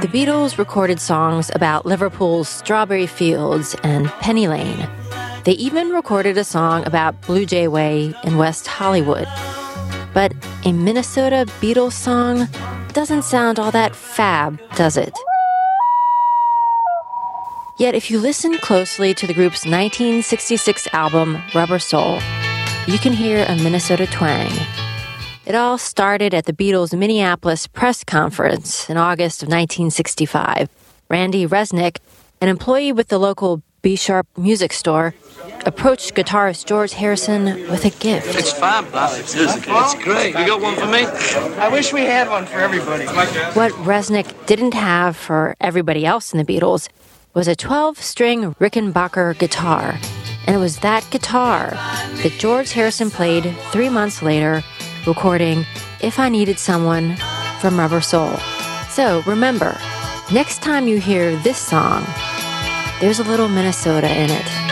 The Beatles recorded songs about Liverpool's strawberry fields and Penny Lane. They even recorded a song about Blue Jay Way in West Hollywood. But a Minnesota Beatles song doesn't sound all that fab, does it? Yet, if you listen closely to the group's 1966 album, Rubber Soul, you can hear a Minnesota twang. It all started at the Beatles' Minneapolis press conference in August of 1965. Randy Resnick, an employee with the local B Sharp music store, approached guitarist George Harrison with a gift. It's fab, that. It is. It's great. You got one for me? I wish we had one for everybody. What Resnick didn't have for everybody else in the Beatles was a 12 string Rickenbacker guitar. And it was that guitar that George Harrison played three months later, recording If I Needed Someone from Rubber Soul. So remember, next time you hear this song, there's a little Minnesota in it.